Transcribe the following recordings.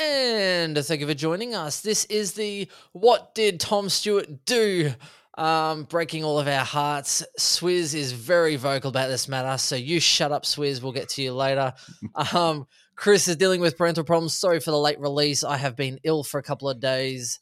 And thank you for joining us. This is the What Did Tom Stewart Do? Um, breaking all of our hearts. Swizz is very vocal about this matter, so you shut up, Swizz. We'll get to you later. Um, Chris is dealing with parental problems. Sorry for the late release. I have been ill for a couple of days.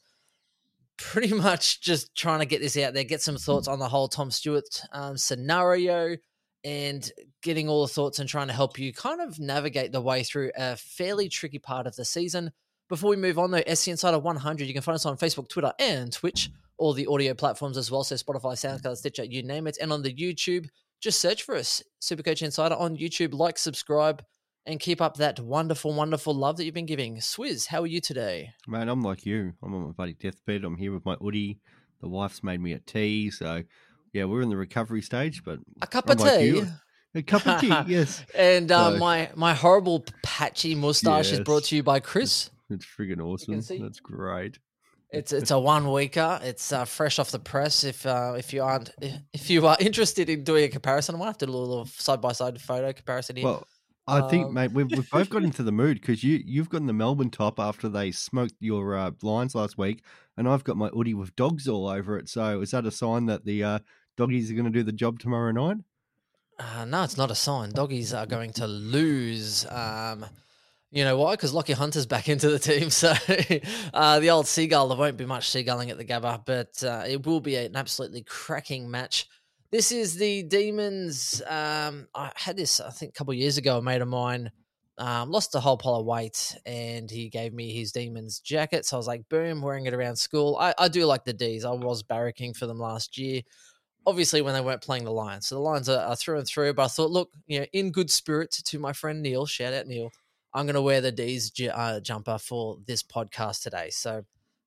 Pretty much just trying to get this out there, get some thoughts on the whole Tom Stewart um, scenario and getting all the thoughts and trying to help you kind of navigate the way through a fairly tricky part of the season. Before we move on, though, SC Insider 100, you can find us on Facebook, Twitter, and Twitch, all the audio platforms as well. So Spotify, SoundCloud, Stitcher, you name it. And on the YouTube, just search for us, Supercoach Insider on YouTube. Like, subscribe, and keep up that wonderful, wonderful love that you've been giving. Swizz, how are you today? Man, I'm like you. I'm on my buddy deathbed. I'm here with my Woody. The wife's made me a tea. So, yeah, we're in the recovery stage, but A cup I'm of like tea. you. A cup of tea, yes. And uh, So- my my horrible patchy mustache is brought to you by Chris. It's friggin' awesome. That's great. It's it's a one weeker. It's uh, fresh off the press. If uh, if you aren't if you are interested in doing a comparison, I might have to do a little side by side photo comparison here. Well, I think, Um, mate, we've, we've both got into the mood because you, you've gotten the Melbourne top after they smoked your uh, lines last week, and I've got my Woody with dogs all over it. So, is that a sign that the uh, doggies are going to do the job tomorrow night? Uh, no, it's not a sign. Doggies are going to lose. Um, you know why? Because Lachie Hunter's back into the team. So uh, the old seagull, there won't be much seagulling at the Gabba, but uh, it will be an absolutely cracking match. This is the Demons. Um, I had this, I think, a couple years ago. A mate of mine um, lost a whole pile of weight and he gave me his Demons jacket. So I was like, boom, wearing it around school. I, I do like the Ds. I was barracking for them last year obviously when they weren't playing the Lions. So the Lions are, are through and through. But I thought, look, you know, in good spirit to my friend Neil, shout out Neil, I'm going to wear the D's j- uh, jumper for this podcast today. So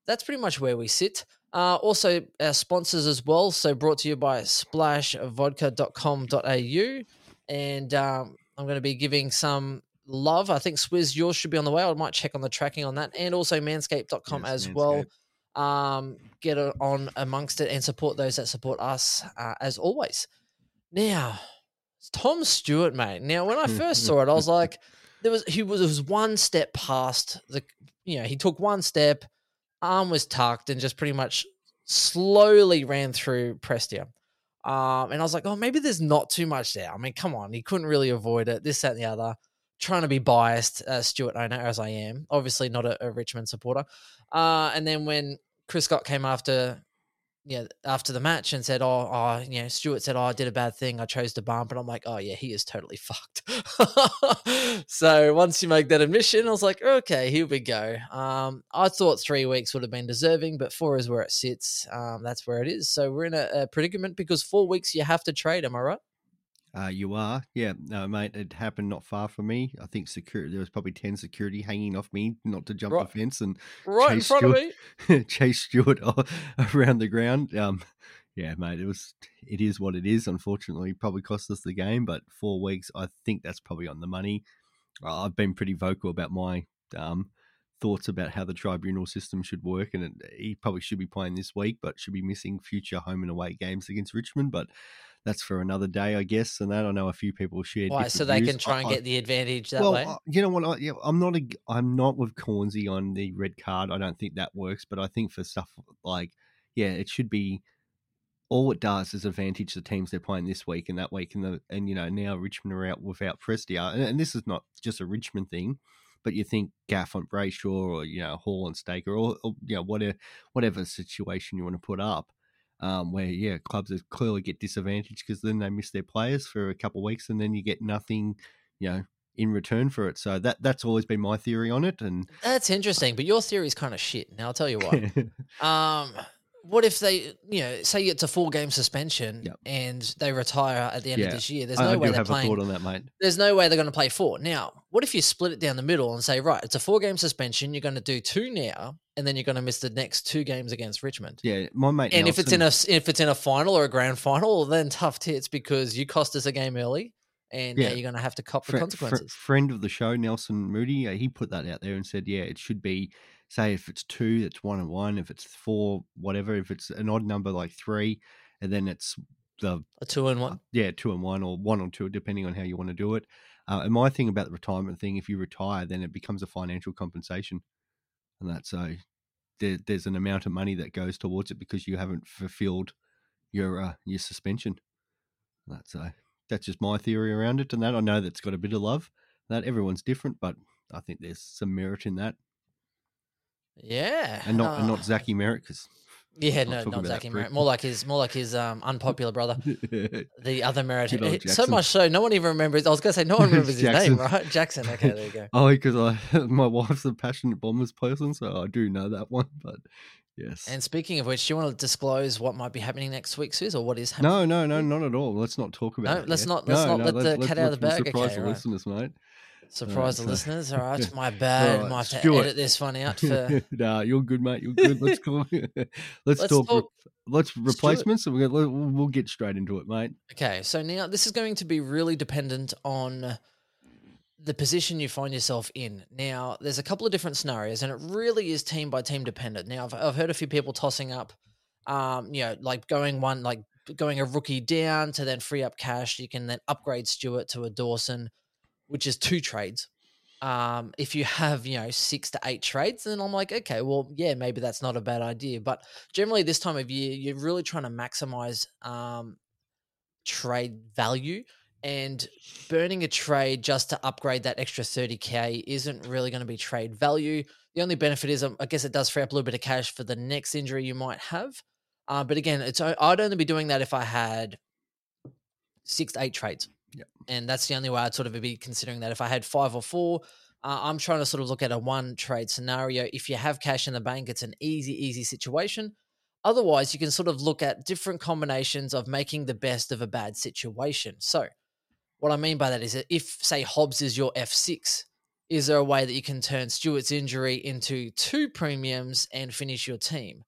that's pretty much where we sit. Uh, also, our sponsors as well. So brought to you by splashvodka.com.au. And um, I'm going to be giving some love. I think Swizz, yours should be on the way. I might check on the tracking on that. And also manscaped.com Yes, as well Manscaped. Um, get on amongst it and support those that support us uh, as always. Now, Tom Stewart, mate. Now, when I first saw it, I was like, there was he was, was one step past the, you know, he took one step, arm was tucked, and just pretty much slowly ran through Prestia. Um, and I was like, oh, maybe there's not too much there. I mean, come on, he couldn't really avoid it. This, that, and the other. Trying to be biased, uh, Stewart owner as I am, obviously not a, a Richmond supporter. Uh, and then when Chris Scott came after, yeah, after the match and said, "Oh, oh, you know," Stewart said, "Oh, I did a bad thing. I chose to bump," and I'm like, "Oh yeah, he is totally fucked." so once you make that admission, I was like, "Okay, here we go." Um, I thought three weeks would have been deserving, but four is where it sits. Um, that's where it is. So we're in a, a predicament because four weeks you have to trade. Am I right? Uh, you are, yeah, no, mate. It happened not far from me. I think security. There was probably ten security hanging off me not to jump Right. the fence and Right in Chase front of me. chase Stewart around the ground. Um, yeah, mate. It was. It is what it is. Unfortunately, probably cost us the game, but four weeks. I think that's probably on the money. I've been pretty vocal about my um, thoughts about how the tribunal system should work, and it, he probably should be playing this week, but should be missing future home and away games against Richmond. But that's for another day, I guess. And that I know a few people share. Why? So they views. can try and I- I- get the advantage that well, way. uh, you know what? I, I'm not. A, I'm not with Cornesy on the red card. I don't think that works. But I think for stuff like, yeah, it should be. All it does is advantage the teams they're playing this week and that week, and the and you know now Richmond are out without Prestia, and, and this is not just a Richmond thing, but you think Gaff on Brayshaw or you know Hall and Staker or, or you know whatever whatever situation you want to put up, um, where yeah clubs clearly get disadvantaged because then they miss their players for a couple of weeks and then you get nothing, you know, in return for it. So that that's always been my theory on it. And That's interesting, but your theory is kind of shit. Now I'll tell you why. Um, what if they, you know, say it's a four game suspension Yep. and they retire at the end Yeah. of this year? There's no I way they're have a playing. thought on that, mate. There's no way they're going to play four. Now, what if you split it down the middle and say, right, it's a four game suspension. You're going to do two now, and then you're going to miss the next two games against Richmond. Yeah, my mate. And if it's in a if it's in a final or a grand final, then tough tits because you cost us a game early, and Yeah. you're going to have to cop the fri- consequences. friend of the show, Nelson Moody, uh, he put that out there and said, yeah, it should be, say, if it's two, it's one and one. If it's four, whatever. If it's an odd number like three, and then it's the a two and uh, one. yeah two and one or one or two, depending on how you want to do it. Uh, and my thing about the retirement thing, if you retire, then it becomes a financial compensation, and that's so there, there's an amount of money that goes towards it because you haven't fulfilled your uh, your suspension. That's uh, that's just my theory around it, and that I know that's got a bit of love. That everyone's different, but I think there's some merit in that, Yeah, and not and Ah. not Zachy Merrett because Yeah, Not no, not Zachy. Merrett. More like his, more like his um, unpopular brother, the other Merrett. So much so, no one even remembers. I was going to say, no one remembers his name, right? Jackson. Okay, there you go. oh, because I my wife's a passionate bombers person, so I do know that one. But yes, And speaking of which, do you want to disclose what might be happening next week, Suze, or what is happening? No, no, no, not at all. Let's not talk about No, it. let's yet. not- let's not let the cat out of the bag. Surprise Okay, the right. listeners, mate. Surprise the so- listeners. All right, my bad. Right, Might have to edit this one out for. nah, you're good, mate. You're good. Let's go. let's, Let's talk. talk- let's replacements, and we're gonna, we'll, we'll get straight into it, mate. Okay, so now this is going to be really dependent on the position you find yourself in. Now, there's a couple of different scenarios, and it really is team by team dependent. Now, I've, I've heard a few people tossing up, um, you know, like going one, like going a rookie down to then free up cash. You can then upgrade Stewart to a Dawson, which is two trades. Um, if you have, you know, six to eight trades, then I'm like, okay, well, yeah, maybe that's not a bad idea. But generally, this time of year, you're really trying to maximize um, trade value and burning a trade just to upgrade that extra 30k isn't really going to be trade value the only benefit is um, i guess it does free up a little bit of cash for the next injury you might have uh, but again it's i'd only be doing that if i had six to eight trades Yep. and that's the only way i'd sort of be considering that if i had five or four uh, i'm trying to sort of look at a one trade scenario if you have cash in the bank it's an easy easy situation Otherwise, you can sort of look at different combinations of making the best of a bad situation. So, what I mean by that is that if, say, Hobbs is your F6, is there a way that you can turn Stewart's injury into two premiums and finish your team?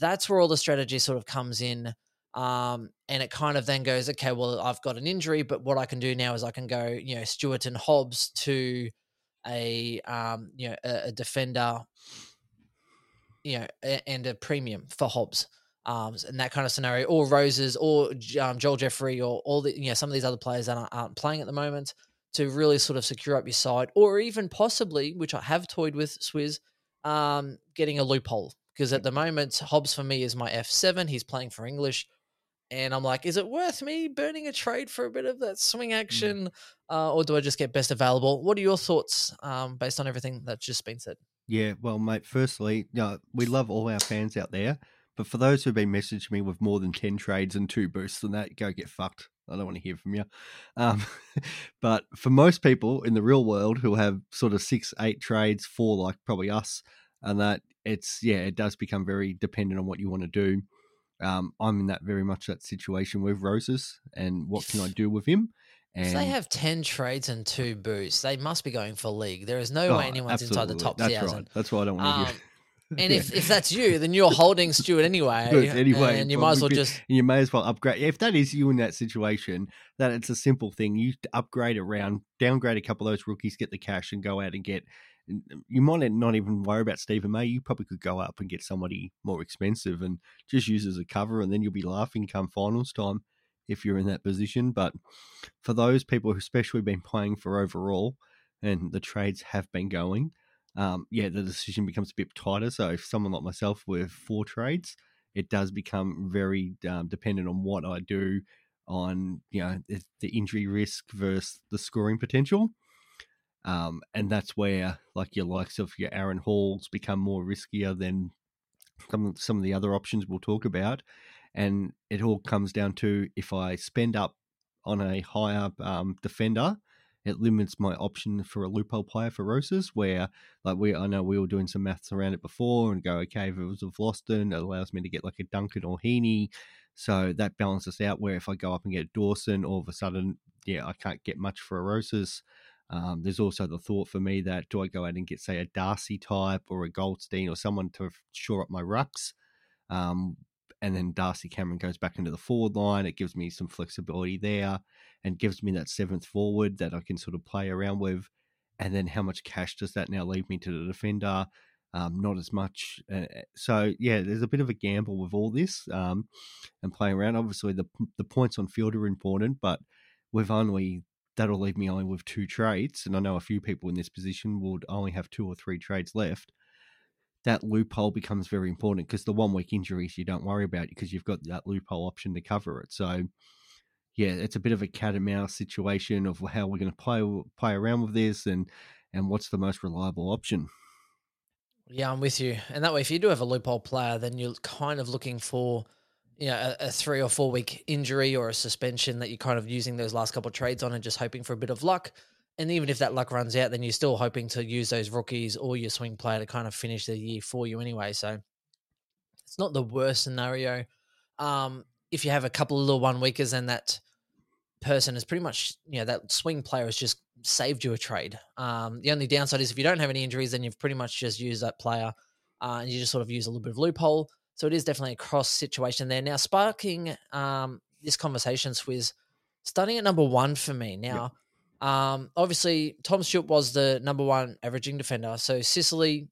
That's where all the strategy sort of comes in. Um, and it kind of then goes, okay, well, I've got an injury, but what I can do now is I can go, you know, Stewart and Hobbs to a, um, you know, a, a defender you know, a- and a premium for Hobbs, um, and that kind of scenario, or Roses, or um, Joel Jeffrey, or all the you know some of these other players that aren't, aren't playing at the moment to really sort of secure up your side, or even possibly, which I have toyed with Swizz, um, getting a loophole because at the moment Hobbs for me is my F seven. He's playing for English. And I'm like, is it worth me burning a trade for a bit of that swing action, uh, or do I just get best available? What are your thoughts um, based on everything that's just been said? Yeah, well, mate. Firstly, no, we love all our fans out there, but for those who've been messaging me with more than ten trades and two boosts and that, go get fucked. I don't want to hear from you. Um, but for most people in the real world who have sort of six, eight trades, four like probably us, and that it's yeah, it does become very dependent on what you want to do. Um, I'm in that very much that situation with Roses, and what can I do with him? And If they have 10 trades and two boosts, they must be going for league. There is no way Oh, anyone's inside the top That's 1,000. right. That's why I don't want to Um, hear. and if, if that's you, then you're holding Stewart anyway. Anyway, and you might as well just. you may as well upgrade. If that is you in that situation, that it's a simple thing. You upgrade around, downgrade a couple of those rookies, get the cash, and go out and get. You might not even worry about Steven May. You probably could go up and get somebody more expensive and just use as a cover, and then you'll be laughing come finals time if you're in that position. But for those people who especially been playing for overall, and the trades have been going, um, yeah, the decision becomes a bit tighter. So if someone like myself with four trades, it does become very um, dependent on what I do on you know the, the injury risk versus the scoring potential. Um, and that's where like your likes of your Aaron Halls become more riskier than some some of the other options we'll talk about. And it all comes down to if I spend up on a higher um, defender it limits my option for a loophole player for Rosas, where like we I know we were doing some maths around it before and go, okay, if it was a Vlastuin, it allows me to get like a Duncan or Heeney. So that balances out where if I go up and get Dawson, all of a sudden, yeah, I can't get much for a. Um, there's also the thought for me that do I go out and get, say, a Darcy type or a Goldstein or someone to shore up my rucks? Um, and then Darcy Cameron goes back into the forward line. It gives me some flexibility there and gives me that seventh forward that I can sort of play around with. And then how much cash does that now leave me to the defender? Um, not as much. Uh, so yeah, there's a bit of a gamble with all this um, and playing around. Obviously, the the points on field are important, but we've only that'll leave me only with two trades. And I know a few people in this position would only have two or three trades left. That loophole becomes very important because the one week injuries you don't worry about because you've got that loophole option to cover it. So, yeah, it's a bit of a cat and mouse situation of how we're going to play play around with this and and what's the most reliable option. Yeah, I'm with you. And that way, if you do have a loophole player, then you're kind of looking for you know, a, a, three or four week injury or a suspension that you're kind of using those last couple of trades on and just hoping for a bit of luck. And even if that luck runs out, then you're still hoping to use those rookies or your swing player to kind of finish the year for you anyway. So it's not the worst scenario. Um, if you have a couple of little one weekers and that person is pretty much, you know, that swing player has just saved you a trade. Um, the only downside is if you don't have any injuries, then you've pretty much just used that player uh, and you just sort of use a little bit of loophole. So it is definitely a cross situation there. Now, sparking um, this conversation, Swizz, starting at number one for me. Now, yep. um, obviously, Tom Stewart was the number one averaging defender. So Sicily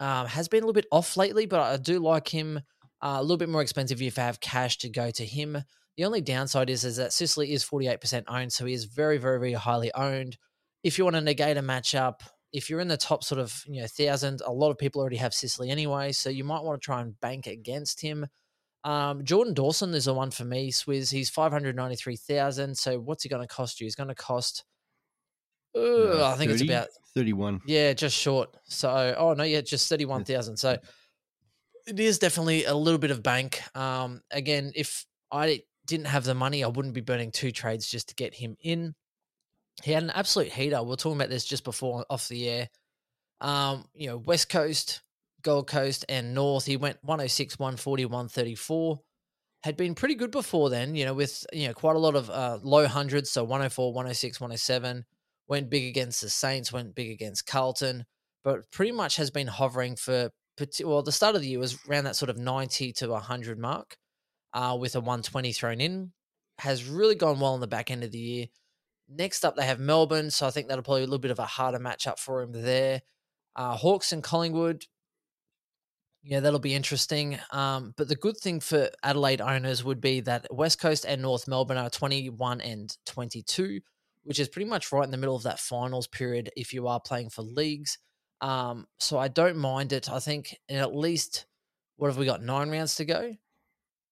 um, has been a little bit off lately, but I do like him uh, a little bit more expensive if I have cash to go to him. The only downside is, is that Sicily is 48% owned, so he is very, very, very highly owned. If you want to negate a matchup, if you're in the top sort of you know thousand, a lot of people already have Sicily anyway, so you might want to try and bank against him. Um, Jordan Dawson is the one for me. Swizz, he's five hundred ninety three thousand. So what's he going to cost you? He's going to cost. Uh, uh, I think 30, it's about thirty one. Yeah, just short. So oh no, yeah, just thirty one thousand. So it is definitely a little bit of bank. Um, again, if I didn't have the money, I wouldn't be burning two trades just to get him in he had an absolute heater. We are talking about this just before off the air. Um, you know, West Coast, Gold Coast, and North. He went 106, 140, 134. Had been pretty good before then, you know, with you know quite a lot of uh, low hundreds, so 104, 106, 107. Went big against the Saints, went big against Carlton, but pretty much has been hovering for well, the start of the year was around that sort of 90 to 100 mark, uh, with a 120 thrown in. Has really gone well in the back end of the year. Next up, they have Melbourne, so I think that'll probably be a little bit of a harder matchup for him there. Uh, Hawks and Collingwood, yeah, that'll be interesting. Um, but the good thing for Adelaide owners would be that West Coast and North Melbourne are 21 and 22, which is pretty much right in the middle of that finals period if you are playing for leagues. Um, so I don't mind it. I think in at least, what have we got? Nine rounds to go?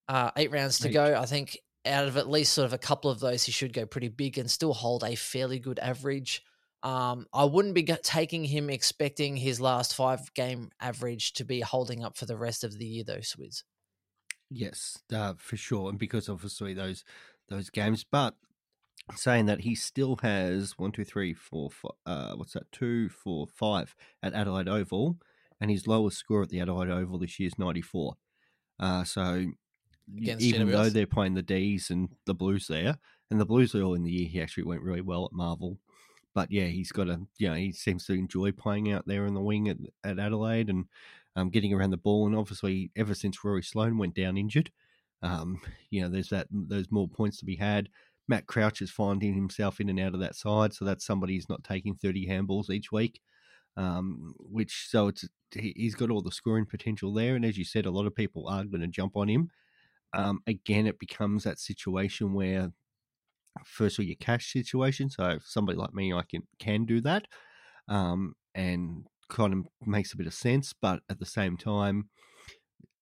Uh, eight rounds to eight. go. I think out of at least sort of a couple of those, he should go pretty big and still hold a fairly good average. Um, I wouldn't be taking him expecting his last five game average to be holding up for the rest of the year, though, Swizz. Yes, uh, for sure, and because obviously those those games, but saying that he still has one, two, three, four, four uh, what's that? Two, four, five at Adelaide Oval, and his lowest score at the Adelaide Oval this year is ninety four. Uh, so even though they're playing the D's and the Blues there, and the Blues early in the year, he actually went really well at Marvel. But yeah, he's got a you know he seems to enjoy playing out there in the wing at, at Adelaide and um, getting around the ball. And obviously, ever since Rory Sloane went down injured, um, you know there's that there's more points to be had. Matt Crouch is finding himself in and out of that side, so that's somebody who's not taking 30 handballs each week. Um, which so it's he's got all the scoring potential there, and as you said, a lot of people are going to jump on him um, again, it becomes that situation where, firstly, your cash situation. So, somebody like me, I can can do that, um, and kind of makes a bit of sense. But at the same time,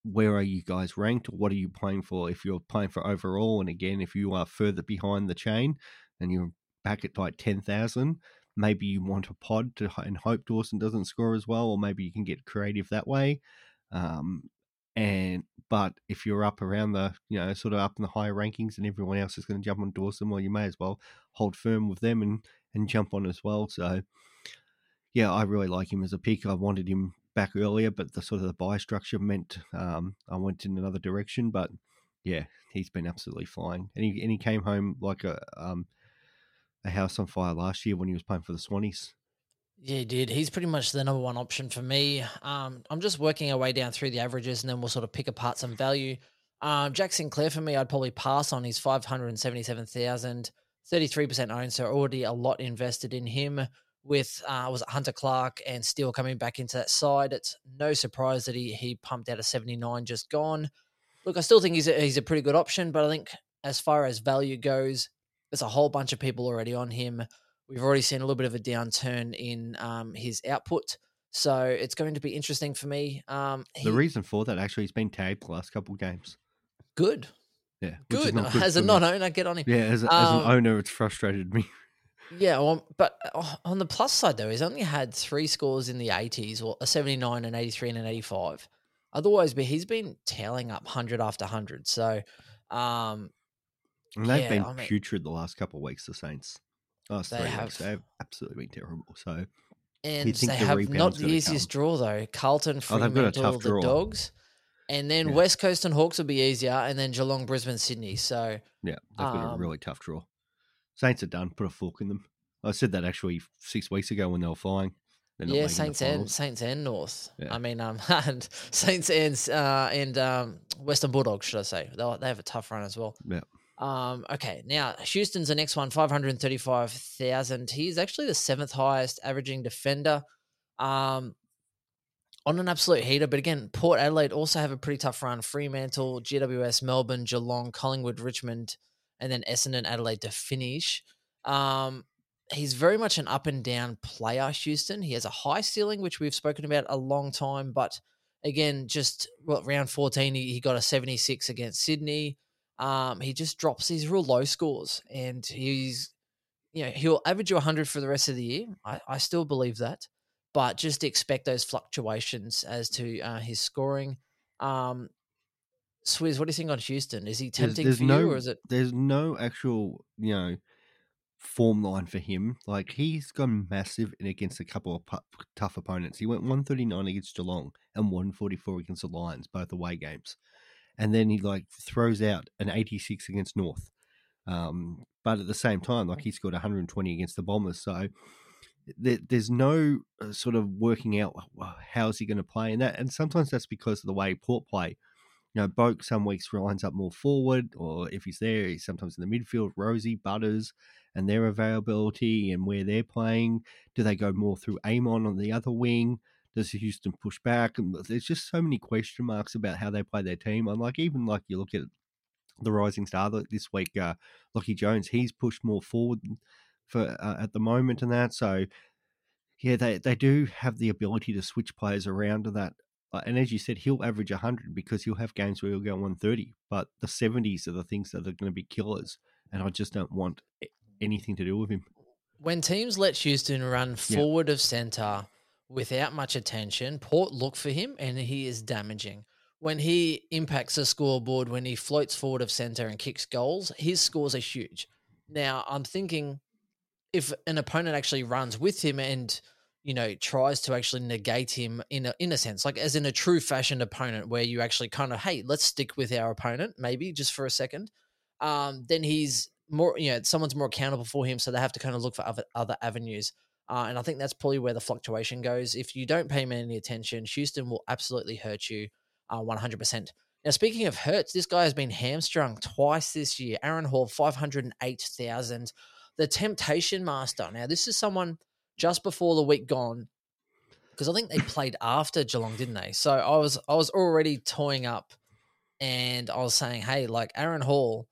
where are you guys ranked? or What are you playing for? If you're playing for overall, and again, if you are further behind the chain and you're back at like ten thousand, maybe you want a pod to and hope Dawson doesn't score as well, or maybe you can get creative that way. Um, And but if you're up around the, you know, sort of up in the higher rankings, and everyone else is going to jump on Dawson, well, you may as well hold firm with them and and jump on as well. So, yeah, I really like him as a pick. I wanted him back earlier, but the sort of the buy structure meant um, I went in another direction. But yeah, he's been absolutely flying, and he and he came home like a um, a house on fire last year when he was playing for the Swannies. Yeah, did. He's pretty much the number one option for me. Um, I'm just working our way down through the averages, and then we'll sort of pick apart some value. Um, Jack Sinclair for me, I'd probably pass on his 577,000, 33% owned, so already a lot invested in him. With uh, was Hunter Clark and Steele coming back into that side, it's no surprise that he he pumped out a 79 just gone. Look, I still think he's a, he's a pretty good option, but I think as far as value goes, there's a whole bunch of people already on him. We've already seen a little bit of a downturn in um, his output. So it's going to be interesting for me. Um, he, the reason for that actually he's been tagged the last couple of games. Good. Yeah. Good. good As a non owner, get on him. Yeah, as, a, as Um, an owner, it's frustrated me. Yeah, well, but uh, on the plus side though, he's only had three scores in the 80s, or a 79, an 83, and an 85. Otherwise, but he's been tailing up 100 after 100. So, um, And they've Yeah, been I mean- putrid the last couple of weeks, the Saints. Last They three have. weeks, they've absolutely been terrible. So and think they the have not the easiest draw though. Carlton, Oh, they've got a Fremantle, tough the draw. Dogs, and then Yeah. West Coast and Hawks will be easier, and then Geelong, Brisbane, Sydney. So yeah, they've got a Um, really tough draw. Saints are done. Put a fork in them. I said that actually six weeks ago when they were flying. Yeah, Saints and. Saints and North. Yeah. I mean, um, and Saints and uh, and um, Western Bulldogs, should I say? They they have a tough run as well. Yeah. Um, okay, now Houston's the next one, five hundred thirty-five thousand. He's actually the seventh highest averaging defender. Um, on an absolute heater, but again, Port Adelaide also have a pretty tough run. Fremantle, GWS, Melbourne, Geelong, Collingwood, Richmond, and then Essendon, Adelaide to finish. Um, he's very much an up and down player, Houston. He has a high ceiling, which we've spoken about a long time, but again, just well, round 14, he, he got a 76 against Sydney. Um, he just drops these real low scores and he's, you know, he'll average you 100 for the rest of the year. I, I still believe that, but just expect those fluctuations as to uh, his scoring. Um, Swizz, what do you think on Houston? Is he tempting there's for no, you or is it? There's no actual, you know, form line for him. Like he's gone massive in against a couple of pu- tough opponents. He went 139 against Geelong and 144 against the Lions, both away games. And then he like throws out an 86 against North. Um, but at the same time, like he scored 120 against the Bombers. So there, there's no uh, sort of working out how's he going to play, and that, and sometimes that's because of the way Port play. You know, Boak some weeks lines up more forward, or if he's there, he's sometimes in the midfield. Rozee, Butters, and their availability and where they're playing. Do they go more through Amon on the other wing? Does Houston push back? And there's just so many question marks about how they play their team. And like even like you look at the rising star this week, uh, Lachie Jones, he's pushed more forward for uh, at the moment and that. So yeah, they they do have the ability to switch players around to that. Uh, and as you said, he'll average 100 because he'll have games where he'll go 130. But the 70s are the things that are going to be killers. And I just don't want anything to do with him. when teams let Houston run Yeah. forward of center without much attention, Port look for him and he is damaging. When he impacts the scoreboard, when he floats forward of center and kicks goals, his scores are huge. Now, I'm thinking if an opponent actually runs with him and you know tries to actually negate him in a in a sense like as in a true fashion opponent where you actually kind of hey let's stick with our opponent maybe just for a second um then he's more you know someone's more accountable for him so they have to kind of look for other other avenues uh, and I think that's probably where the fluctuation goes. If you don't pay him any attention, Houston will absolutely hurt you uh, 100%. Now, speaking of hurts, this guy has been hamstrung twice this year. Aaron Hall, 508,000. The Temptation Master. Now, this is someone just before the week gone, because I think they played after Geelong, didn't they? So I was I was already toying up, and I was saying, hey, like Aaron Hall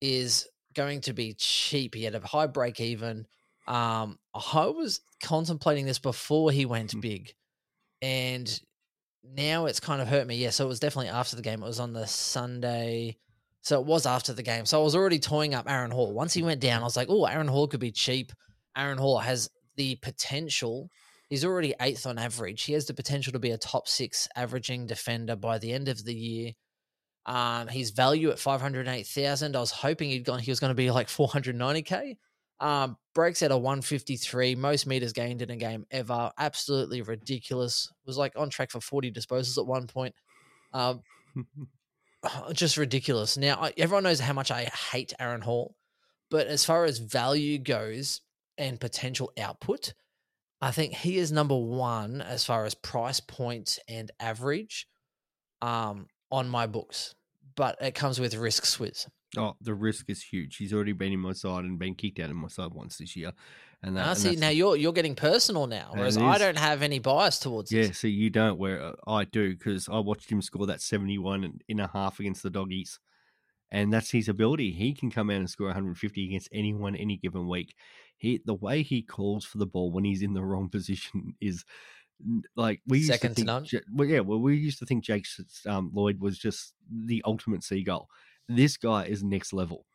is going to be cheap. He had a high break even. Um, I was contemplating this before he went Mm. big, and now it's kind of hurt me. Yeah, so it was definitely after the game. It was on the Sunday. So it was after the game. So I was already toying up Aaron Hall. Once he went down, I was like, oh, Aaron Hall could be cheap. Aaron Hall has the potential He's already eighth on average. He has the potential to be a top six averaging defender by the end of the year. Um, his value at five hundred eight thousand. I was hoping he'd gone. He was going to be like four hundred ninety k. Um, breaks at a one fifty three. Most meters gained in a game ever. Absolutely ridiculous. Was like on track for forty disposals at one point. Um, just ridiculous. Now I, everyone knows how much I hate Aaron Hall, but as far as value goes and potential output, I think he is number one as far as price points point and average um, on my books. But it comes with risk, Swizz. Oh, the risk is huge. He's already been in my side and been kicked out of my side once this year. And that, Now, and see, now you're you're getting personal now, whereas I don't have any bias towards Yeah, this. see, you don't, where uh, I do, because I watched him score that 71 and- in a half against the doggies. And that's his ability. He can come out and score 150 against anyone any given week. He The way he calls for the ball when he's in the wrong position is like we used Second to think. none. Well, yeah, well, we used to think Jake um, Lloyd was just the ultimate seagull. This guy is next level.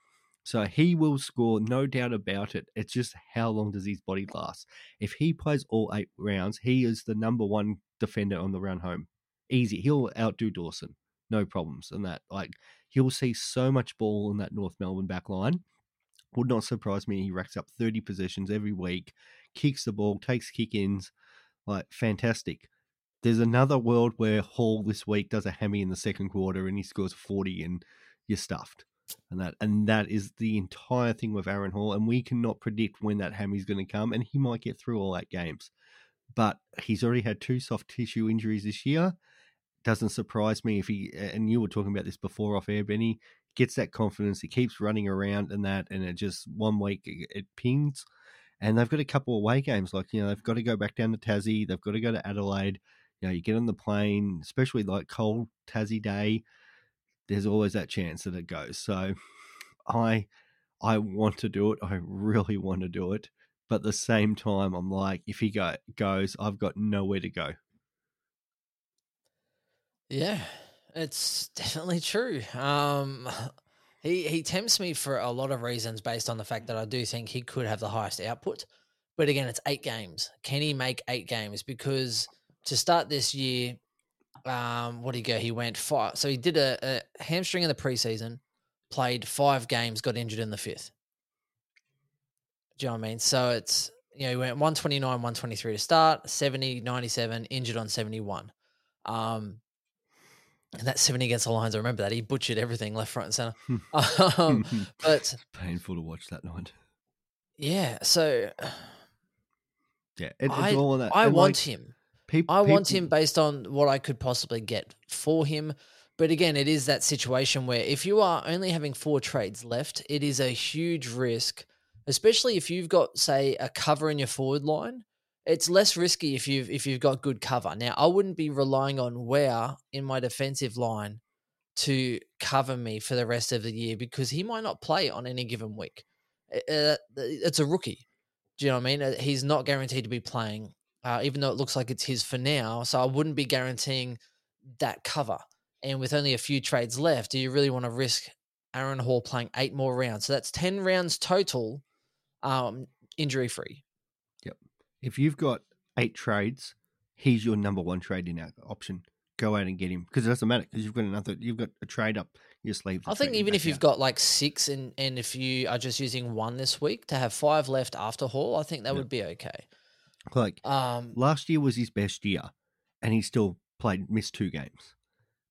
So he will score, no doubt about it. It's just how long does his body last? If he plays all eight rounds, he is the number one defender on the round home. Easy. He'll outdo Dawson. No problems in that. Like he'll see so much ball in that North Melbourne back line. Would not surprise me. He racks up 30 possessions every week, kicks the ball, takes kick ins. Like fantastic. There's another world where Hall this week does a hammy in the second quarter and he scores 40 and you're stuffed and that and that is the entire thing with Aaron Hall. And we cannot predict when that hammy's going to come, and he might get through all eight games. But he's already had two soft tissue injuries this year. Doesn't surprise me if he. And you were talking about this before off air, Benny. Gets that confidence. He keeps running around and that, and it just one week it, pings. And they've got a couple away games, like you know they've got to go back down to Tassie. They've got to go to Adelaide. You know, you get on the plane, especially like cold Tassie day there's always that chance that it goes. So I I want to do it. I really want to do it. But at the same time, I'm like, if he go, goes, I've got nowhere to go. Yeah, it's definitely true. Um, he he tempts me for a lot of reasons based on the fact that I do think he could have the highest output. But again, it's eight games. Can he make eight games? Because to start this year, um, what did he go? He went five. So he did a, a hamstring in the preseason, played five games, got injured in the fifth. Do you know what I mean? So it's, you know, he went 129, 123 to start, 70, 97, injured on 71. Um, and that 70 against the Lions, I remember that. He butchered everything left, right, and center. um, but Painful to watch that night. yeah, so Yeah, it, it's I- all of that. I And, want like, him. I want people- him based on what I could possibly get for him. But again, it is that situation where if you are only having four trades left, it is a huge risk, especially if you've got, say, a cover in your forward line. It's less risky if you've if you've got good cover. Now, I wouldn't be relying on Ware in my defensive line to cover me for the rest of the year because he might not play on any given week. Uh, it's a rookie. Do you know what I mean? He's not guaranteed to be playing uh, even though it looks like it's his for now. So I wouldn't be guaranteeing that cover. And with only a few trades left, do you really want to risk Aaron Hall playing eight more rounds? So that's 10 rounds total, um, injury free. Yep. If you've got eight trades, he's your number one trade in our option. Go out and get him because it doesn't matter because you've got another. You've got a trade up your sleeve. I think even if you've got like six and, and if you are just using one this week to have five left after Hall, I think that Yeah. would be okay. Like Um, last year was his best year, and he still played missed two games.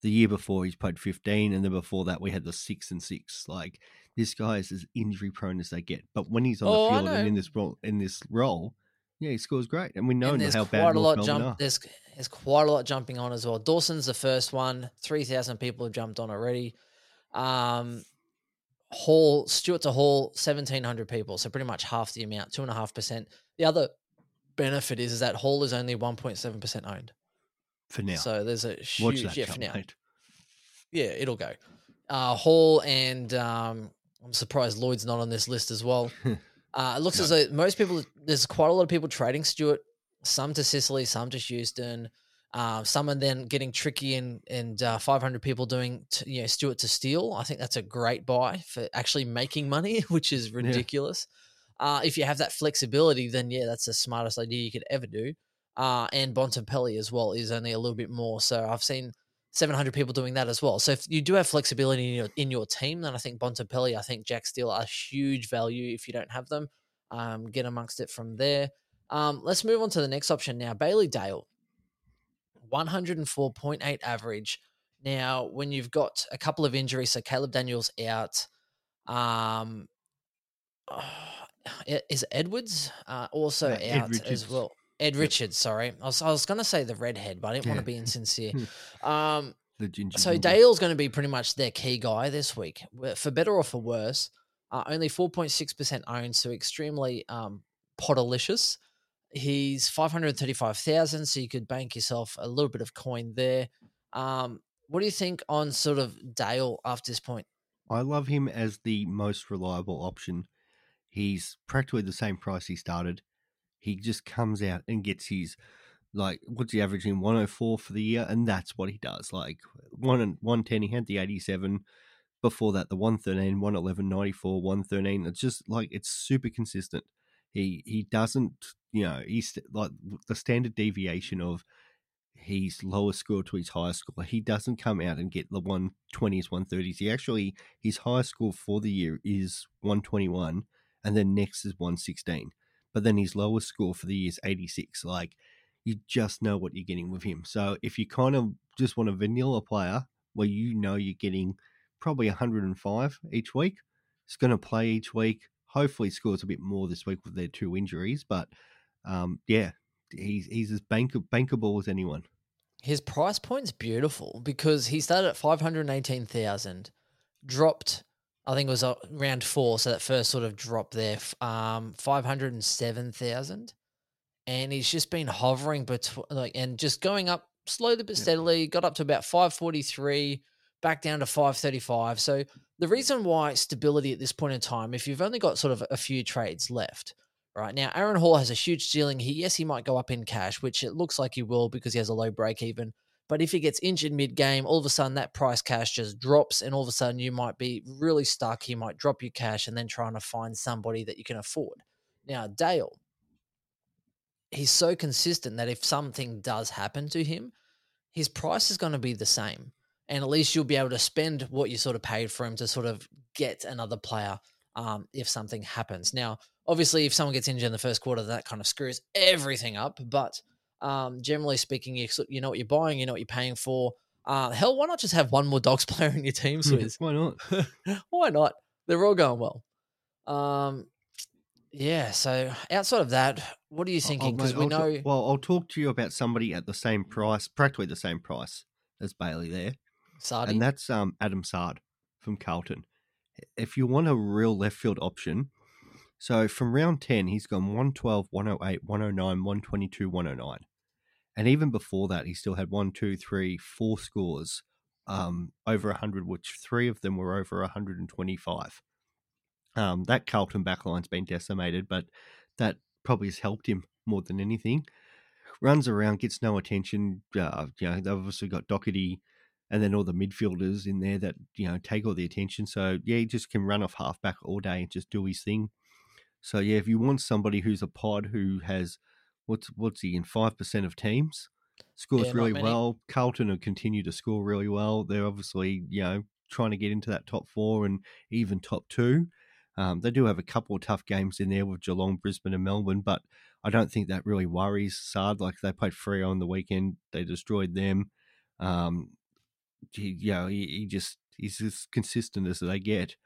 The year before he's played fifteen, and then before that we had the six and six. Like this guy is as injury prone as they get. But when he's on Oh, the field and in this role, in this role, yeah, he scores great, and we know and how bad a lot Melbourne jump. are. There's there's quite a lot jumping on as well. Dawson's the first one. Three thousand people have jumped on already. Um, Hall Stewart to Hall, seventeen hundred people, so pretty much half the amount, two and a half percent. The other benefit is, is that Hall is only one point seven percent owned. For now, So there's a huge yeah for now. mate. Yeah, it'll go. Uh, Hall and um, I'm surprised Lloyd's not on this list as well. Uh, it looks as though most people, there's quite a lot of people trading Stewart, some to Sicily, some to Houston, uh, some are then getting tricky and and uh, 500 people doing t- you know Stewart to Steele. I think that's a great buy for actually making money, which is ridiculous. Uh, if you have that flexibility, then yeah, that's the smartest idea you could ever do. uh, and Bontempelli as well is only a little bit more. So I've seen 700 people doing that as well. So if you do have flexibility in your, in your team, then I think Bontempelli, I think Jack Steele are huge value if you don't have them. Um, get amongst it from there. Um, let's move on to the next option now. Bailey Dale, 104.8 average. Now, when you've got a couple of injuries, so Caleb Daniels out, um, is Edwards uh, also Uh, Ed out as well? Ed Richards, sorry. I was, I was going to say the redhead, but I didn't want to be insincere. um, The ginger. so ginger. Dale's going to be pretty much their key guy this week, for better or for worse. Uh, only 4.6% owned, so extremely um, potterlicious. He's 535,000, so you could bank yourself a little bit of coin there. Um, what do you think on sort of Dale after this point? I love him as the most reliable option. He's practically the same price he started. He just comes out and gets his like what's he averaging 104 for the year, and that's what he does. Like one and 110, he had the 87. Before that, the 113, 111, 94, 113. It's just like it's super consistent. He he doesn't, you know, he's like the standard deviation of his lowest score to his highest score. He doesn't come out and get the 120s, 130s. He actually, his highest score for the year is 121, and then next is 116. But then his lowest score for the year is 86. Like, you just know what you're getting with him. So if you kind of just want a vanilla player where you know you're getting probably 105 each week, he's going to play each week. Hopefully, scores a bit more this week with their two injuries. But um, yeah, he's he's as bank- bankable as anyone. His price point's beautiful because he started at 518,000, dropped, I think it was uh, round four, so that first sort of drop there, um, 507,000. And he's just been hovering between, like, and just going up slowly but steadily, got up to about 543, back down to 535. So the reason why stability at this point in time, if you've only got sort of a few trades left, right now, Aaron Hall has a huge ceiling. He yes, he might go up in cash, which it looks like he will because he has a low break even. But if he gets injured mid game, all of a sudden that price cash just drops, and all of a sudden you might be really stuck. He might drop your cash and then trying to find somebody that you can afford. Now, Dale, he's so consistent that if something does happen to him, his price is going to be the same. And at least you'll be able to spend what you sort of paid for him to sort of get another player um, if something happens. Now, obviously, if someone gets injured in the first quarter, that kind of screws everything up. But um, generally speaking, you, you know what you're buying, you know what you're paying for. Uh, hell, why not just have one more dogs player in your team, Swizz? Why not? why not? They're all going well. Um, yeah. So outside of that, what are you thinking? Because we I'll know well, I'll talk to you about somebody at the same price, practically the same price as Bailey there, Sadi. and that's um Adam Saad from Carlton. If you want a real left field option, so from round 10, he's gone 112, 108, 109, 122, 109. And even before that, he still had one, two, three, four scores um, over 100, which three of them were over 125. Um, that Carlton backline's been decimated, but that probably has helped him more than anything. Runs around, gets no attention. Uh, you know, they've obviously got Docherty and then all the midfielders in there that, you know, take all the attention. So, yeah, he just can run off halfback all day and just do his thing. So, yeah, if you want somebody who's a pod who has, what's what's he in, 5% of teams, scores Yeah, really well. Carlton have continued to score really well. They're obviously, you know, trying to get into that top four and even top two. Um, they do have a couple of tough games in there with Geelong, Brisbane, and Melbourne, but I don't think that really worries Saad. Like they played Freo on the weekend, they destroyed them. Um, he, you know, he, he just he's as consistent as they get,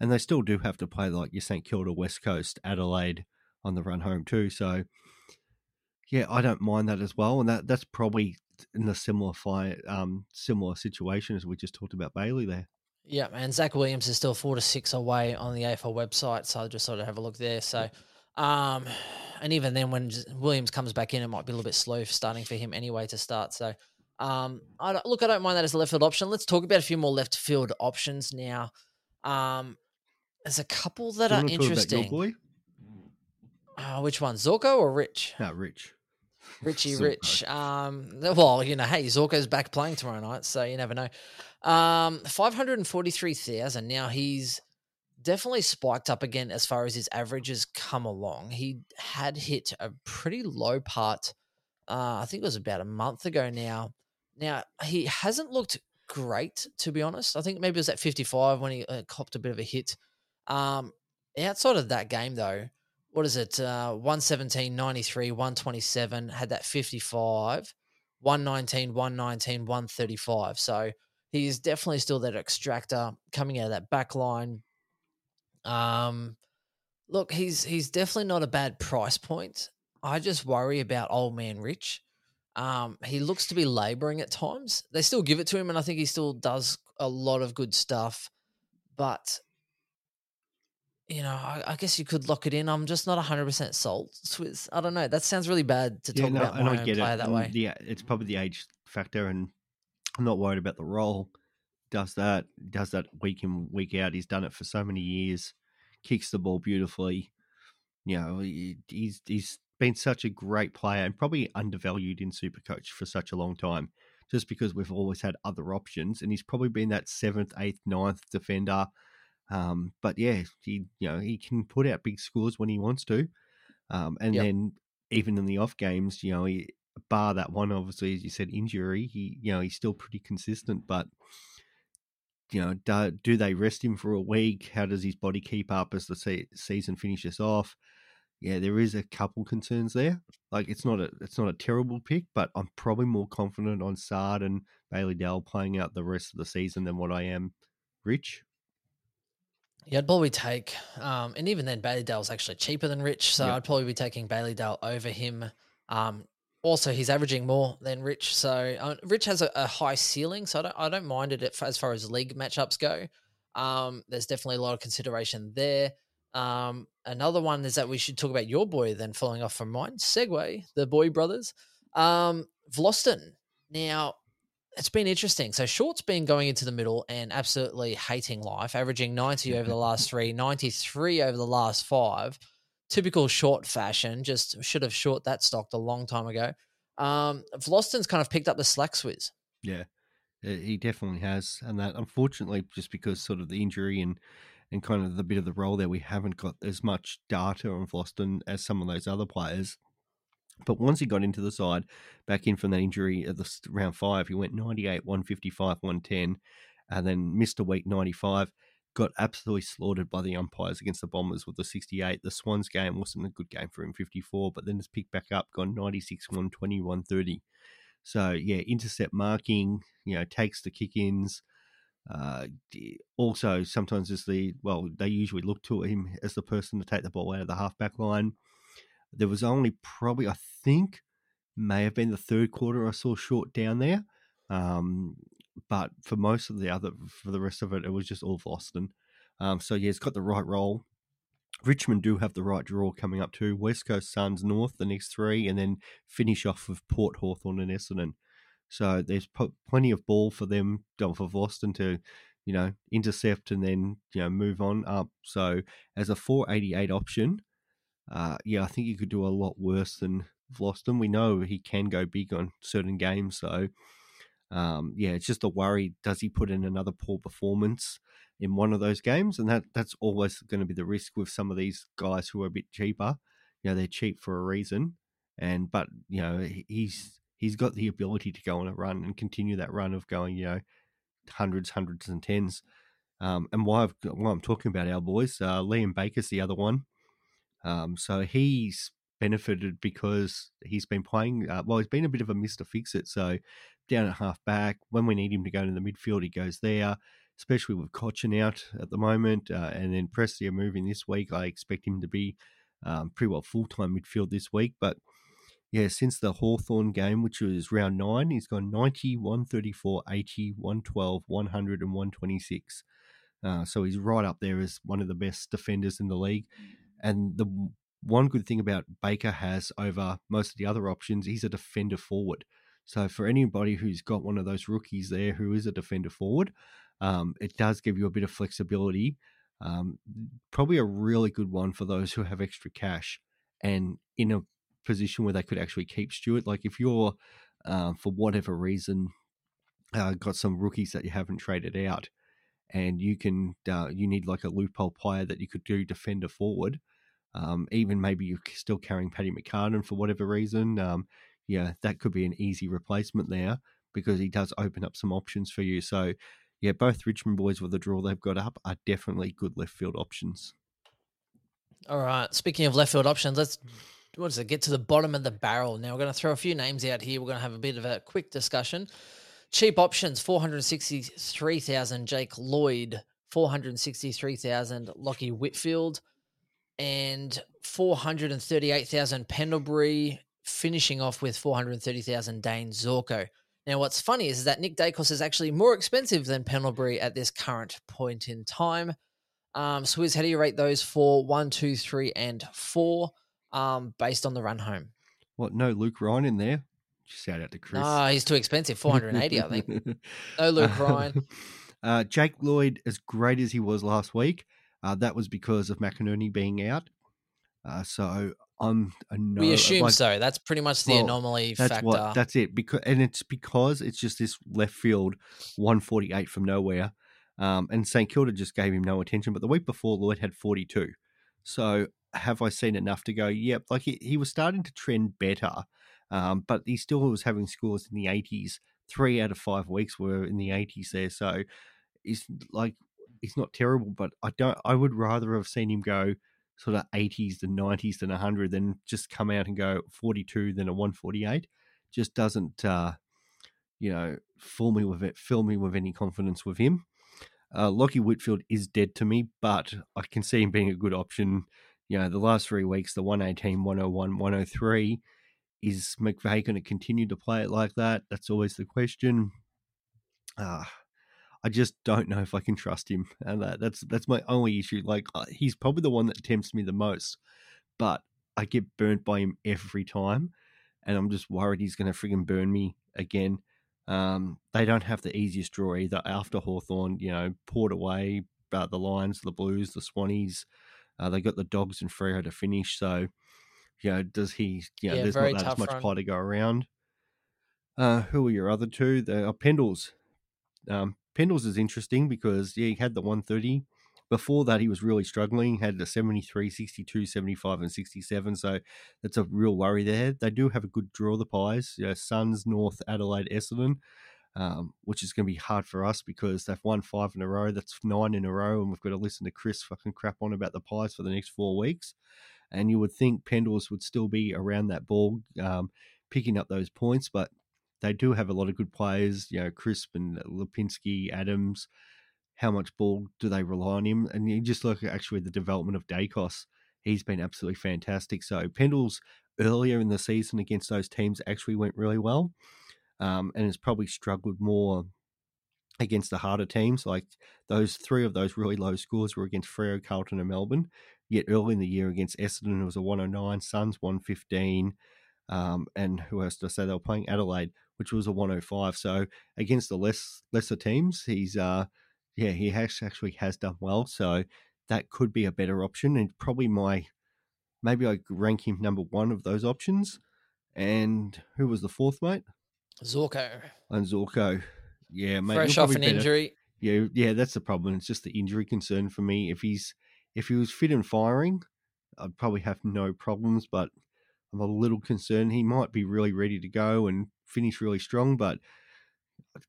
and they still do have to play like your St Kilda, West Coast, Adelaide on the run home too. So, yeah, I don't mind that as well, and that that's probably in the similar fi- um similar situation as we just talked about Bailey there. Yeah, and Zach Williams is still four to six away on the AFL website, so I just sort of have a look there. So, um, and even then, when Williams comes back in, it might be a little bit slow starting for him anyway to start. So, um, I look, I don't mind that as a left field option. Let's talk about a few more left field options now. Um, there's a couple that are wanna talk about your interesting. Uh, which one, Zorko or Rich? No, Rich. Richie Rich. Um, well, you know, hey, Zorko's back playing tomorrow night, so you never know. Um, five hundred and forty-three thousand. Now he's definitely spiked up again as far as his averages come along. He had hit a pretty low part Uh, I think it was about a month ago now. Now he hasn't looked great to be honest. I think maybe it was at 55 when he uh, copped a bit of a hit. Um, outside of that game though, what is it? Uh, 117, 93, 127, had that 55, 119, 119, 135. So he's definitely still that extractor coming out of that back line. Um, look, he's he's definitely not a bad price point. I just worry about old man Rich. Um, he looks to be laboring at times. They still give it to him, and I think he still does a lot of good stuff. But you know, I, I guess you could lock it in. I'm just not 100 percent sold. Swizz. I don't know. That sounds really bad to talk no, about my I own get player it. that way. Yeah, it's probably the age factor, and I'm not worried about the role. Does that? Does that week in week out? He's done it for so many years. Kicks the ball beautifully. You know, he- he's he's been such a great player and probably undervalued in Supercoach for such a long time, just because we've always had other options, and he's probably been that seventh, eighth, ninth defender. Um, but yeah, he you know he can put out big scores when he wants to, um, and Yep. then even in the off games, you know, he, bar that one, obviously, as you said, injury, he you know he's still pretty consistent. But you know, do, do they rest him for a week? How does his body keep up as the se- season finishes off? Yeah, there is a couple concerns there. Like it's not a it's not a terrible pick, but I'm probably more confident on Saad and Bailey Dale playing out the rest of the season than what I am Rich. Yeah, I'd probably take, um, and even then, Bailey Dale's actually cheaper than Rich, so Yep. I'd probably be taking Bailey Dale over him. Um, also, he's averaging more than Rich, so uh, Rich has a, a high ceiling, so I don't, I don't mind it as far as league matchups go. Um, there's definitely a lot of consideration there. Um, another one is that we should talk about your boy then, following off from mine. Segway, the boy brothers. Um, Vlastuin. Now, it's been interesting. So Short's been going into the middle and absolutely hating life, averaging 90 over the last three, 93 over the last five. Typical short fashion. Just should have short that stocked a long time ago. Um, Vlastuin's kind of picked up the slack swizz. Yeah, he definitely has, and that unfortunately, just because sort of the injury and and kind of the bit of the role there, we haven't got as much data on Vlastuin as some of those other players. But once he got into the side, back in from that injury at the round five, he went 98, 155, 110, and then missed a week 95. Got absolutely slaughtered by the umpires against the Bombers with the 68. The Swans game wasn't a good game for him, 54, but then it's picked back up, gone 96, 120, 130. So, yeah, intercept marking, you know, takes the kick ins. Uh, also, sometimes as the, well, they usually look to him as the person to take the ball out of the halfback line. There was only probably, I think, may have been the third quarter I saw short down there. Um, but for most of the other, for the rest of it, it was just all Vlastuin. Um, so yeah, it's got the right role. Richmond do have the right draw coming up too. West Coast Suns North the next three, and then finish off with Port Hawthorn and Essendon. So there's p- plenty of ball for them, for Vlastuin to, you know, intercept and then you know move on up. So as a 488 option, uh, yeah, I think you could do a lot worse than Vlastuin. We know he can go big on certain games, so um, yeah, it's just a worry. Does he put in another poor performance in one of those games? And that that's always going to be the risk with some of these guys who are a bit cheaper. You know, they're cheap for a reason, and but you know he- he's he's got the ability to go on a run and continue that run of going, you know, hundreds, hundreds, and tens. Um, and why, I've, why I'm talking about our boys, uh, Liam Baker's the other one. Um, so he's benefited because he's been playing. Uh, well, he's been a bit of a Mister Fix It. So down at half back, when we need him to go into the midfield, he goes there. Especially with Cotchin out at the moment, uh, and then Prestia moving this week, I expect him to be um, pretty well full time midfield this week. But yeah, since the Hawthorn game, which was round nine, he's gone 90, 134, 80, 112, 100, and 126. Uh, so he's right up there as one of the best defenders in the league. And the one good thing about Baker has over most of the other options, he's a defender forward. So for anybody who's got one of those rookies there who is a defender forward, um, it does give you a bit of flexibility. Um, probably a really good one for those who have extra cash and in a position where they could actually keep Stewart. Like if you're, uh, for whatever reason, uh, got some rookies that you haven't traded out, and you can uh, you need like a loophole player that you could do defender forward. Um, even maybe you're still carrying Paddy McCartan for whatever reason. Um, yeah, that could be an easy replacement there because he does open up some options for you. So, yeah, both Richmond boys with the draw they've got up are definitely good left field options. All right. Speaking of left field options, let's what is it? Get to the bottom of the barrel. Now we're going to throw a few names out here. We're going to have a bit of a quick discussion. Cheap options: four hundred sixty-three thousand. Jake Lloyd, four hundred sixty-three thousand. Lachie Whitfield, and four hundred and thirty-eight thousand. Pendlebury, finishing off with four hundred thirty thousand. Dane Zorko. Now, what's funny is that Nick Daicos is actually more expensive than Pendlebury at this current point in time. Um, Swizz, how do you rate those for one, two, three, and four, um, based on the run home? What? No Luke Ryan in there. Shout out to Chris. Ah, he's too expensive, four hundred and eighty, I think. No Luke Ryan. Uh, Jake Lloyd, as great as he was last week, uh, that was because of McInerney being out. Uh, so I'm a no. we assume like, so. That's pretty much the well, anomaly That's factor. what. That's it. Because and it's because it's just this left field, 148 from nowhere, um, and St Kilda just gave him no attention. But the week before, Lloyd had 42. So have I seen enough to go? Yep. Like he, he was starting to trend better, um, but he still was having scores in the 80s. Three out of five weeks were in the 80s there. So he's like he's not terrible, but I don't. I would rather have seen him go sort of 80s than 90s than 100 than just come out and go 42 than a 148 just doesn't uh you know fool me with it fill me with any confidence with him. Uh lachie whitfield is dead to me but i can see him being a good option. You know the last three weeks the 118 101 103 is mcveigh going to continue to play it like that? That's always the question. Uh I just don't know if I can trust him, and that, that's that's my only issue. Like uh, he's probably the one that tempts me the most, but I get burnt by him every time, and I'm just worried he's going to frigging burn me again. Um, they don't have the easiest draw either. After Hawthorn, you know, Port away, uh, the Lions, the Blues, the Swannies, uh, they got the Dogs and Freo to finish. So, you know, does he? You know, Yeah, there's not that much run. pie to go around. Uh, who are your other two? The uh, Pendles. Um, Pendles is interesting because yeah, he had the 130. Before that, he was really struggling. Had the 73, 62, 75, and 67. So that's a real worry there. They do have a good draw, the Pies. Know, Suns, North, Adelaide, Essendon, um, which is going to be hard for us because they've won five in a row. That's nine in a row. And we've got to listen to Chris fucking crap on about the Pies for the next four weeks. And you would think Pendles would still be around that ball, um, picking up those points, but they do have a lot of good players, you know, Crisp and Lipinski, Adams. How much ball do they rely on him? And you just look at actually the development of Daicos. He's been absolutely fantastic. So Pendles earlier in the season against those teams actually went really well, um, and has probably struggled more against the harder teams. Like those three of those really low scores were against Freo, Carlton, and Melbourne. Yet early in the year against Essendon, it was a 109, Suns 115. Um, and who else did I say they were playing? Adelaide, which was a 105. So against the less lesser teams, he's uh yeah, he has actually has done well. So that could be a better option, and probably my maybe I rank him number one of those options. And who was the fourth mate? Zorko, And Zorko. Yeah, mate. fresh off an better- injury. Yeah, yeah, that's the problem. It's just the injury concern for me. If he's if he was fit and firing, I'd probably have no problems. But I'm a little concerned. He might be really ready to go and finish really strong, but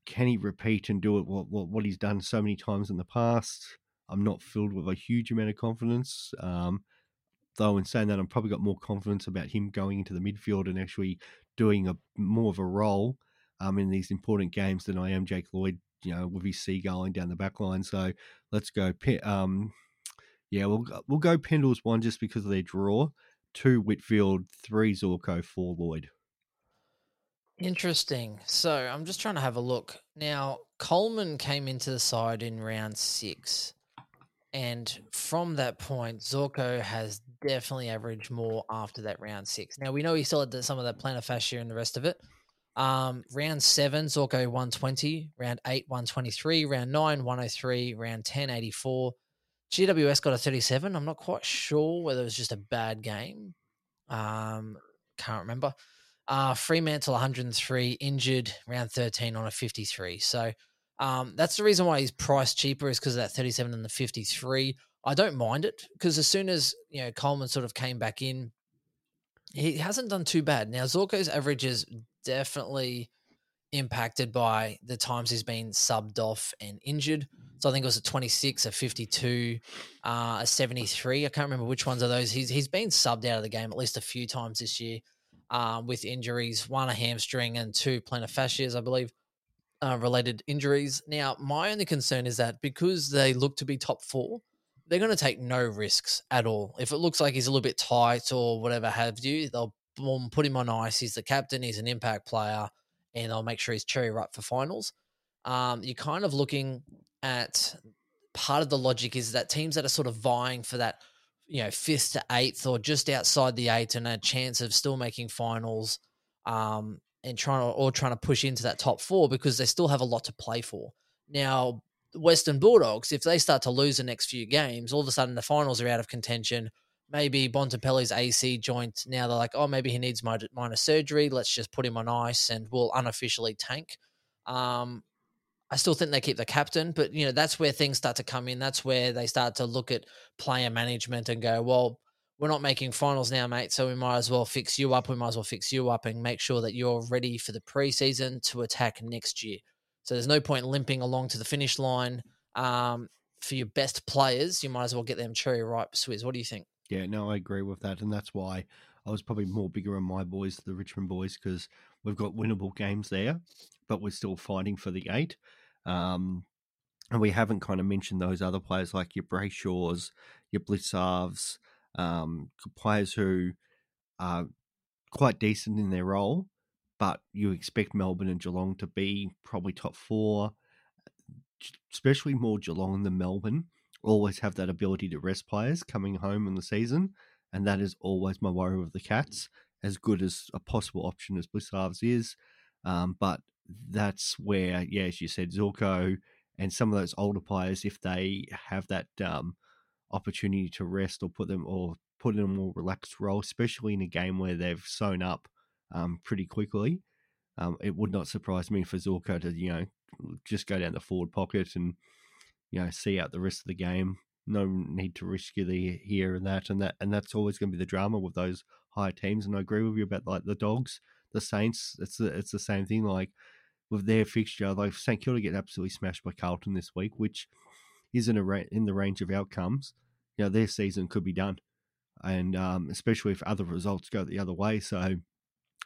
can he repeat and do it what what, what he's done so many times in the past? I'm not filled with a huge amount of confidence. Um, though, in saying that, I'm probably got more confidence about him going into the midfield and actually doing a more of a role um, in these important games than I am Jake Lloyd. You know, with his seagulling down the back line. So let's go. Um, yeah, we'll we'll go Pendles one just because of their draw. Two Whitfield, three Zorko, four Lloyd. Interesting. So I'm just trying to have a look. Now, Coleman came into the side in round six. And from that point, Zorko has definitely averaged more after that round six. Now, we know he still had some of that plantar fascia and the rest of it. Um, round seven, Zorko 120. Round eight, 123. Round nine, 103. Round 10, 84. GWS got a 37. I'm not quite sure whether it was just a bad game. Um, can't remember. Uh, Fremantle 103 injured round 13 on a 53. So um, that's the reason why he's priced cheaper is because of that 37 and the 53. I don't mind it because as soon as you know Coleman sort of came back in, he hasn't done too bad. Now Zorko's average is definitely impacted by the times he's been subbed off and injured. So I think it was a 26, a 52, uh, a 73. I can't remember which ones of those. He's he's been subbed out of the game at least a few times this year um, with injuries. One a hamstring and two plantar fascias, I believe, uh, related injuries. Now my only concern is that because they look to be top four, they're going to take no risks at all. If it looks like he's a little bit tight or whatever have you, they'll put him on ice. He's the captain. He's an impact player, and they'll make sure he's cherry ripe for finals. Um, you're kind of looking at part of the logic is that teams that are sort of vying for that, you know, fifth to eighth or just outside the eight and a chance of still making finals, um, and trying to, or trying to push into that top four because they still have a lot to play for. Now, Western Bulldogs, if they start to lose the next few games, all of a sudden the finals are out of contention. Maybe Bontempelli's AC joint. Now they're like, oh, maybe he needs minor, surgery. Let's just put him on ice and we'll unofficially tank. Um, I still think they keep the captain, but you know that's where things start to come in. That's where they start to look at player management and go, well, we're not making finals now, mate. So we might as well fix you up. We might as well fix you up and make sure that you're ready for the preseason to attack next year. So there's no point limping along to the finish line. Um, for your best players, you might as well get them cherry ripe Swizz. What do you think? Yeah, no, I agree with that, and that's why I was probably more bigger on my boys, the Richmond boys, because we've got winnable games there, but we're still fighting for the eight. Um, and we haven't kind of mentioned those other players like your Brayshaws, your Blicavs, um, players who are quite decent in their role, but you expect Melbourne and Geelong to be probably top four, especially more Geelong than Melbourne. Always have that ability to rest players coming home in the season, and that is always my worry with the Cats. As good as a possible option as Blicavs is, um, but that's where, yeah, as you said, Zorko and some of those older players, if they have that um, opportunity to rest or put them or put in a more relaxed role, especially in a game where they've sewn up um, pretty quickly, um, it would not surprise me for Zorko to you know just go down the forward pocket and you know see out the rest of the game. No need to risk you the here and that and that, and that's always going to be the drama with those higher teams. And I agree with you about like the Dogs, the Saints. It's the, it's the same thing. Like with their fixture, like St Kilda get absolutely smashed by Carlton this week, which isn't a ra- in the range of outcomes. You know their season could be done, and um, especially if other results go the other way. So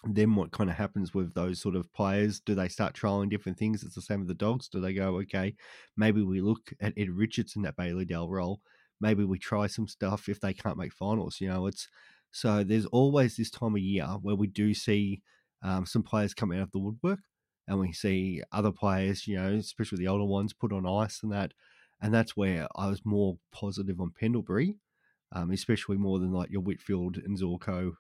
then what kind of happens with those sort of players? Do they start trialing different things? It's the same with the dogs. Do they go, okay, maybe we look at Ed Richardson, that Bailey Dale role. Maybe we try some stuff if they can't make finals. You know, it's so there's always this time of year where we do see um, some players come out of the woodwork and we see other players, you know, especially the older ones, put on ice and that. And that's where I was more positive on Pendlebury, um, especially more than like your Whitfield and Zorko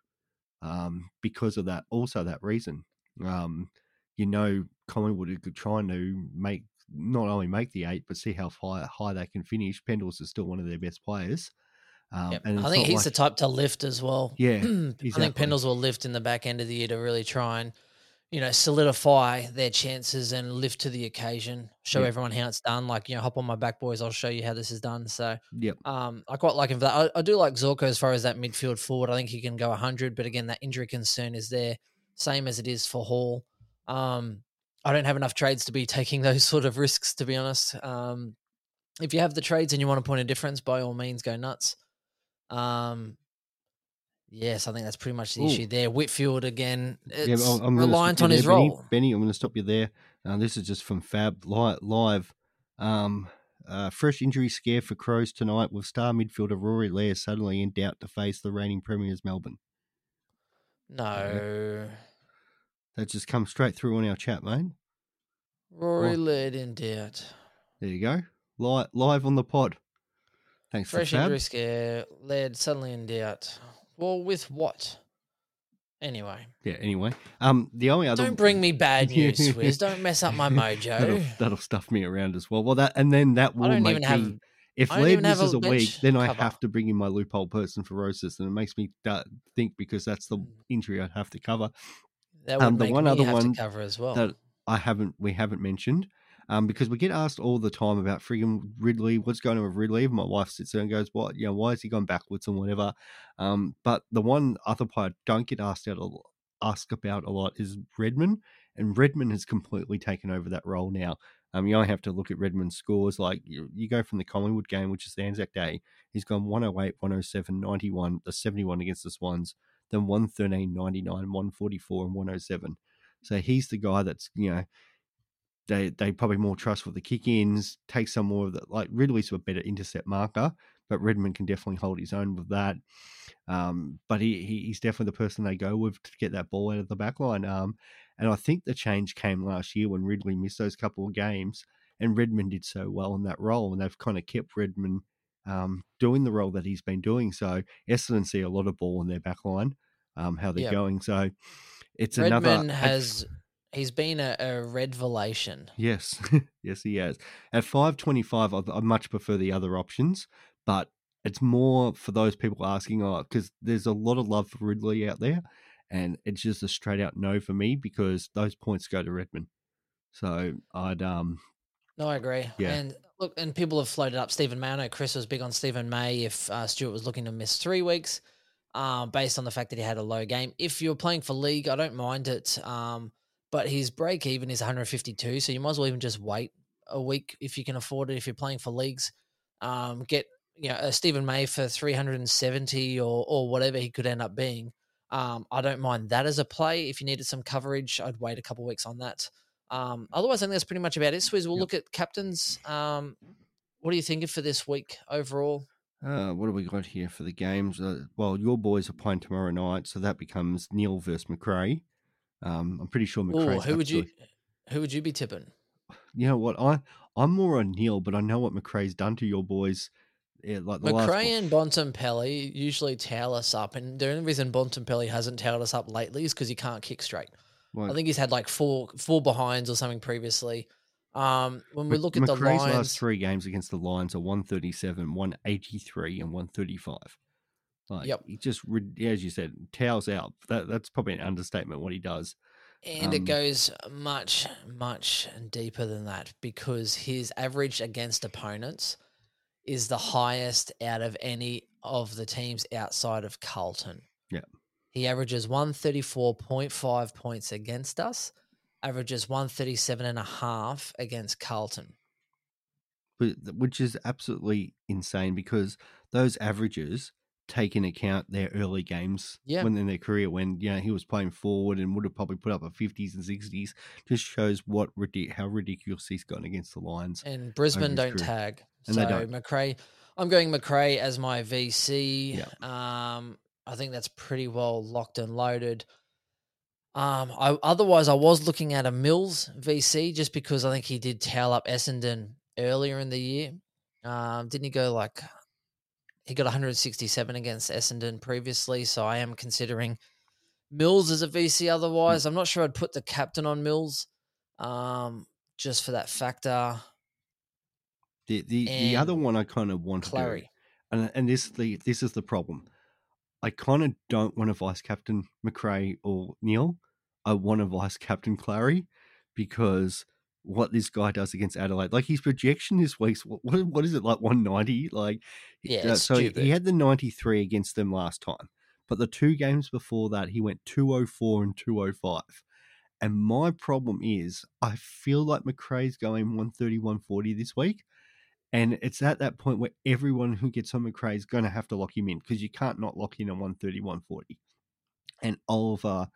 um, because of that. Also, that reason, um, you know, Collingwood are trying to make not only make the eight, but see how high, high they can finish. Pendles is still one of their best players. Um, yep. and I think he's like, the type to lift as well. Yeah, exactly. I think Pendles will lift in the back end of the year to really try and you know, solidify their chances and lift to the occasion. Show yep. everyone how it's done. Like, you know, hop on my back, boys. I'll show you how this is done. So, yep. Um, I quite like him for that. I, I do like Zorko as far as that midfield forward. I think he can go 100, but again, that injury concern is there, same as it is for Hall. Um, I don't have enough trades to be taking those sort of risks, to be honest. Um, if you have the trades and you want to point a difference, by all means, go nuts. Um, Yes, I think that's pretty much the Ooh. issue there. Whitfield again, it's yeah, I'm reliant on his there, role. Benny, Benny, I'm going to stop you there. Uh, this is just from Fab Live. Um, uh, fresh injury scare for Crows tonight with star midfielder Rory Laird suddenly in doubt to face the reigning premiers Melbourne. No. That just comes straight through on our chat, mate. Rory. Laird in doubt. There you go. Live, live on the pod. Thanks Fresh injury scare. Laird suddenly in doubt. Well, with what? Anyway. Yeah. Anyway, um, the only other don't bring me bad news, Swizz. Don't mess up my mojo. that'll, that'll, stuff me around as well. Well, that and then that will make me. Have, if Laird misses a, a week, then I have to bring in my loophole person for Rosas, and it makes me think because that's the hmm. injury I'd have to cover. That would um, the one other one cover as well. That I haven't, we haven't mentioned. Um, because we get asked all the time about friggin' Ridley, what's going on with Ridley? My wife sits there and goes, "What? You know, why has he gone backwards and whatever?" Um, but the one other player I don't get asked out a, asked about a lot is Redman, and Redman has completely taken over that role now. Um, you only have to look at Redman's scores. Like you, you go from the Collingwood game, which is the Anzac Day, he's gone 108, 107, 91, the 71 against the Swans, then 113, 99, 144, and 107. So he's the guy that's, you know, they they probably more trust with the kick ins, take some more of the like Ridley's a better intercept marker, but Redman can definitely hold his own with that. Um, but he, he he's definitely the person they go with to get that ball out of the back line. Um, and I think the change came last year when Ridley missed those couple of games, and Redman did so well in that role, and they've kind of kept Redman um, doing the role that he's been doing. So Essendon see a lot of ball in their back line, um, how they're going. So it's Redman another has he's been a, a revelation. Yes, yes, he has. At five twenty-five, I, I much prefer the other options, but it's more for those people asking, oh, because there's a lot of love for Ridley out there, and it's just a straight out no for me because those points go to Redman. So I'd um No, I agree. Yeah. And look, and people have floated up Steven May. I know Chris was big on Steven May if uh, Stewart was looking to miss three weeks, um, based on the fact that he had a low game. If you're playing for league, I don't mind it. Um, but his break even is 152, so you might as well even just wait a week if you can afford it. If you're playing for leagues, um, get you know a Steven May for 370 or or whatever he could end up being. Um, I don't mind that as a play. If you needed some coverage, I'd wait a couple weeks on that. Um, otherwise, I think that's pretty much about it. Swizz, we'll Yep. look at captains. Um, what are you thinking for this week overall? uh, what have we got here for the games? Uh, well, your boys are playing tomorrow night, so that becomes Neale versus Macrae. Um, I'm pretty sure Macrae's who would you who would you be tipping? You know what? I I'm more on Neale, but I know what Macrae's done to your boys. Yeah, like the last Macrae and Bontempelli usually towel us up, and the only reason Bontempelli hasn't towed us up lately is because he can't kick straight. Well, I think he's had like four four behinds or something previously. Um, when we look at the lines, last three games against the Lions are 137, 183, and 135. Like, Yep. he just, as you said, towels out. That That's probably an understatement what he does. And it Um, goes much, much deeper than that because his average against opponents is the highest out of any of the teams outside of Carlton. Yeah. He averages 134.5 points against us, averages 137 and a half against Carlton. But, which is absolutely insane because those averages take in account their early games Yeah. when in their career when you know he was playing forward and would have probably put up a 50s and 60s just shows what how ridiculous he's gotten against the Lions. And Brisbane don't career. tag. And so they don't. Macrae, I'm going Macrae as my VC. Yeah. Um, I think that's pretty well locked and loaded. Um, I otherwise I was looking at a Mills VC just because I think he did towel up Essendon earlier in the year. Um, didn't he go like he got 167 against Essendon previously? So I am considering Mills as a VC. Otherwise, I'm not sure I'd put the captain on Mills, um, just for that factor. The the, the other one I kind of want to do, Clary. and and this the this is the problem. I kind of don't want a vice captain Macrae or Neale. I want a vice captain Clary because what this guy does against Adelaide, like his projection this week's what what, is it like one ninety? Like Yeah, uh, so he- stupid. he had the ninety three against them last time, but the two games before that he went two oh four and two oh five. And my problem is, I feel like Macrae's going 130, 140 this week. And it's at that point where everyone who gets on Macrae is going to have to lock him in because you can't not lock in on 130, 140. And Oliver,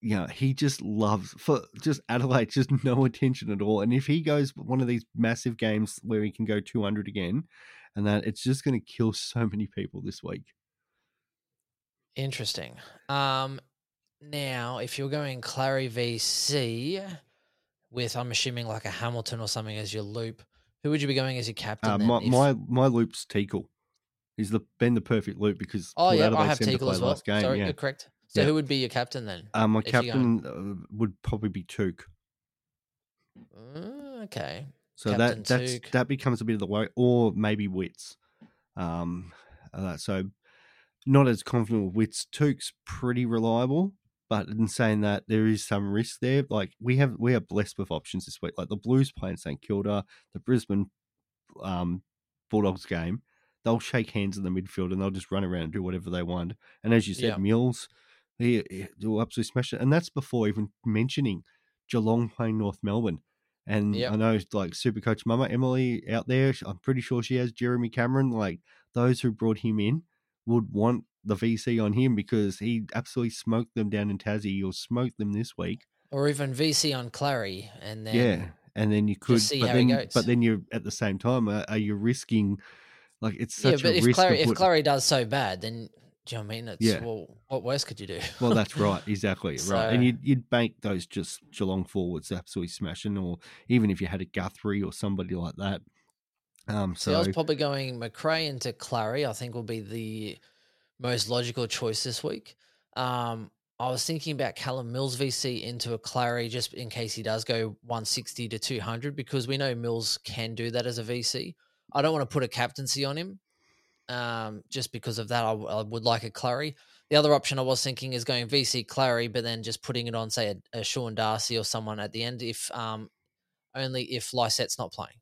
you know, he just loves for just Adelaide, just no attention at all. And if he goes one of these massive games where he can go 200 again, and that it's just going to kill so many people this week. Interesting. Um, now, if you're going Clary VC with, I'm assuming like a Hamilton or something as your loop, who would you be going as your captain? Uh, then, my, if- my my loop's Teakle. He's the been the perfect loop because oh yeah, I have Teagle as well. last game, Sorry, yeah. correct. So Yeah. who would be your captain then? Uh, my captain uh, would probably be Touk. Mm, okay. So Captain that that's Touk. that becomes a bit of the way, or maybe Witts. Um, uh, so not as confident with Witts. Touk's pretty reliable, But in saying that, there is some risk there. Like we have, we are blessed with options this week. Like the Blues playing St Kilda, the Brisbane um, Bulldogs game, they'll shake hands in the midfield and they'll just run around and do whatever they want. And as you said, Yeah. Mills, he, he will absolutely smash it. And that's before even mentioning Geelong playing North Melbourne. And Yep. I know, like Super Coach Mama Emily out there, I'm pretty sure she has Jeremy Cameron. Like those who brought him in would want the VC on him because he absolutely smoked them down in Tassie. He'll smoke them this week. Or even VC on Clary, and then yeah, and then you could, see but how he then, goes. but then you're at the same time, uh, are you risking? Like it's such yeah. But a if risk. Clary if put- Clary does so bad, then do you know what I mean? It's Yeah. well, what worse could you do? Well, that's right, exactly right. And you'd you'd bank those just Geelong forwards absolutely smashing, or even if you had a Guthrie or somebody like that. Um, See, I was probably going Macrae into Clary. I think will be the most logical choice this week. Um, I was thinking about Callum Mills VC into a Clary just in case he does go 160 to 200 because we know Mills can do that as a VC. I don't want to put a captaincy on him um, just because of that. I, w- I would like a Clary. The other option I was thinking is going VC Clary, but then just putting it on, say, a, a Sean Darcy or someone at the end, if um, only if Lycett's not playing.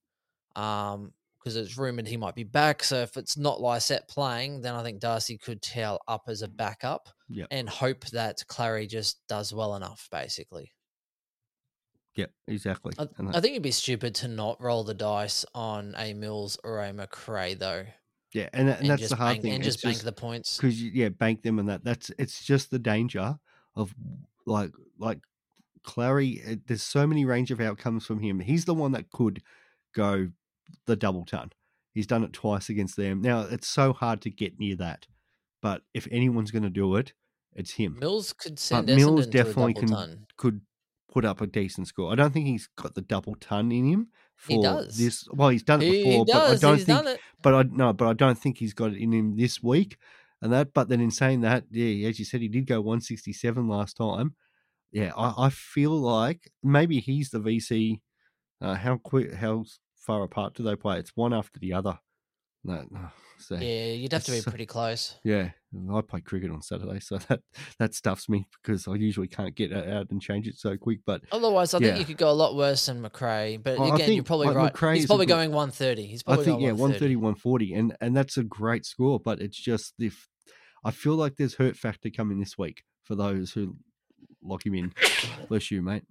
Um, because it's rumored he might be back. So if it's not Lycett playing, then I think Darcy could tail up as a backup Yep. and hope that Clary just does well enough, basically. yeah, exactly. I, I think it'd be stupid to not roll the dice on a Mills or a Macrae, though. Yeah, and, and, And, that's the hard bank, thing. And It's just bank the points. because yeah, bank them and that. That's it's just the danger of like like Clary. eh, There's so many range of outcomes from him. He's the one that could go the double ton. He's done it twice against them. Now it's so hard to get near that, but if anyone's going to do it, it's him. Mills could But Mills definitely a can ton. could put up a decent score. I don't think he's got the double ton in him for He does. this. Well, he's done it He, before, he but I don't He's think but I no, but I don't think he's got it in him this week. And that, but then in saying that, yeah, as you said, he did go 167 last time. Yeah, I, I feel like maybe he's the VC. Uh, how quick, how far apart do they play? It's one after the other. No, no, so, yeah. Yeah, you'd have to be uh, pretty close. Yeah. I play cricket on Saturday, so that that stuffs me because I usually can't get it out and change it so quick. But Otherwise, I think you could go a lot worse than Macrae. But I- I again, you're probably like, right. Macrae He's probably good- going 130. He's I probably think going yeah, 130. 130, 140, and and that's a great score. But it's just if I feel like there's hurt factor coming this week for those who lock him in. Bless you, mate.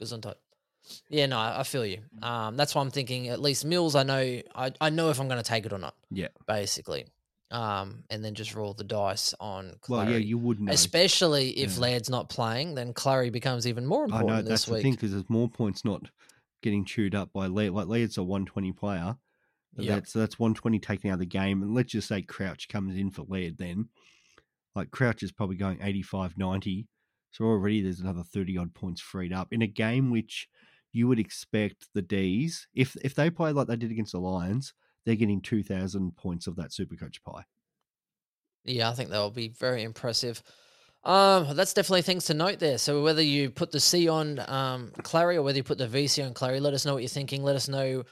Gesundheit. Yeah, no, I I feel you. Um, that's why I'm thinking at least Mills. I know, I, I know if I'm going to take it or not. Yeah. basically. Um, and then just roll the dice on Well, yeah, you would know. Especially if Yeah. Laird's not playing, then Clary becomes even more I important know this that's the week. thing because there's more points not getting chewed up by Laird. Like Laird's a 120 player. Yeah. That's that's 120 taken out of the game. And let's just say Crouch comes in for Laird then. Like Crouch is probably going 85, 90. So already there's another 30 odd points freed up in a game which you would expect the D's, if if they play like they did against the Lions, they're getting 2,000 points of that Supercoach pie. Yeah, I think that will be very impressive. Um, that's definitely things to note there. So whether you put the C on um, Clary or whether you put the VC on Clary, let us know what you're thinking. Let us know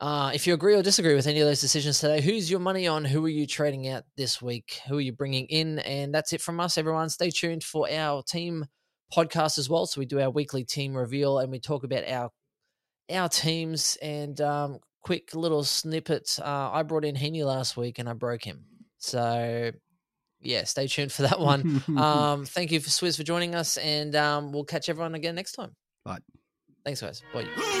uh, if you agree or disagree with any of those decisions today. Who's your money on? Who are you trading out this week? Who are you bringing in? And that's it from us, everyone. Stay tuned for our team podcast as well. So we do our weekly team reveal and we talk about our our teams and um, quick little snippets. Uh, I brought in Heeney last week and I broke him. So yeah, stay tuned for that one. um, thank you for Swizz for joining us, and um, we'll catch everyone again next time. Bye. Thanks, guys. Bye.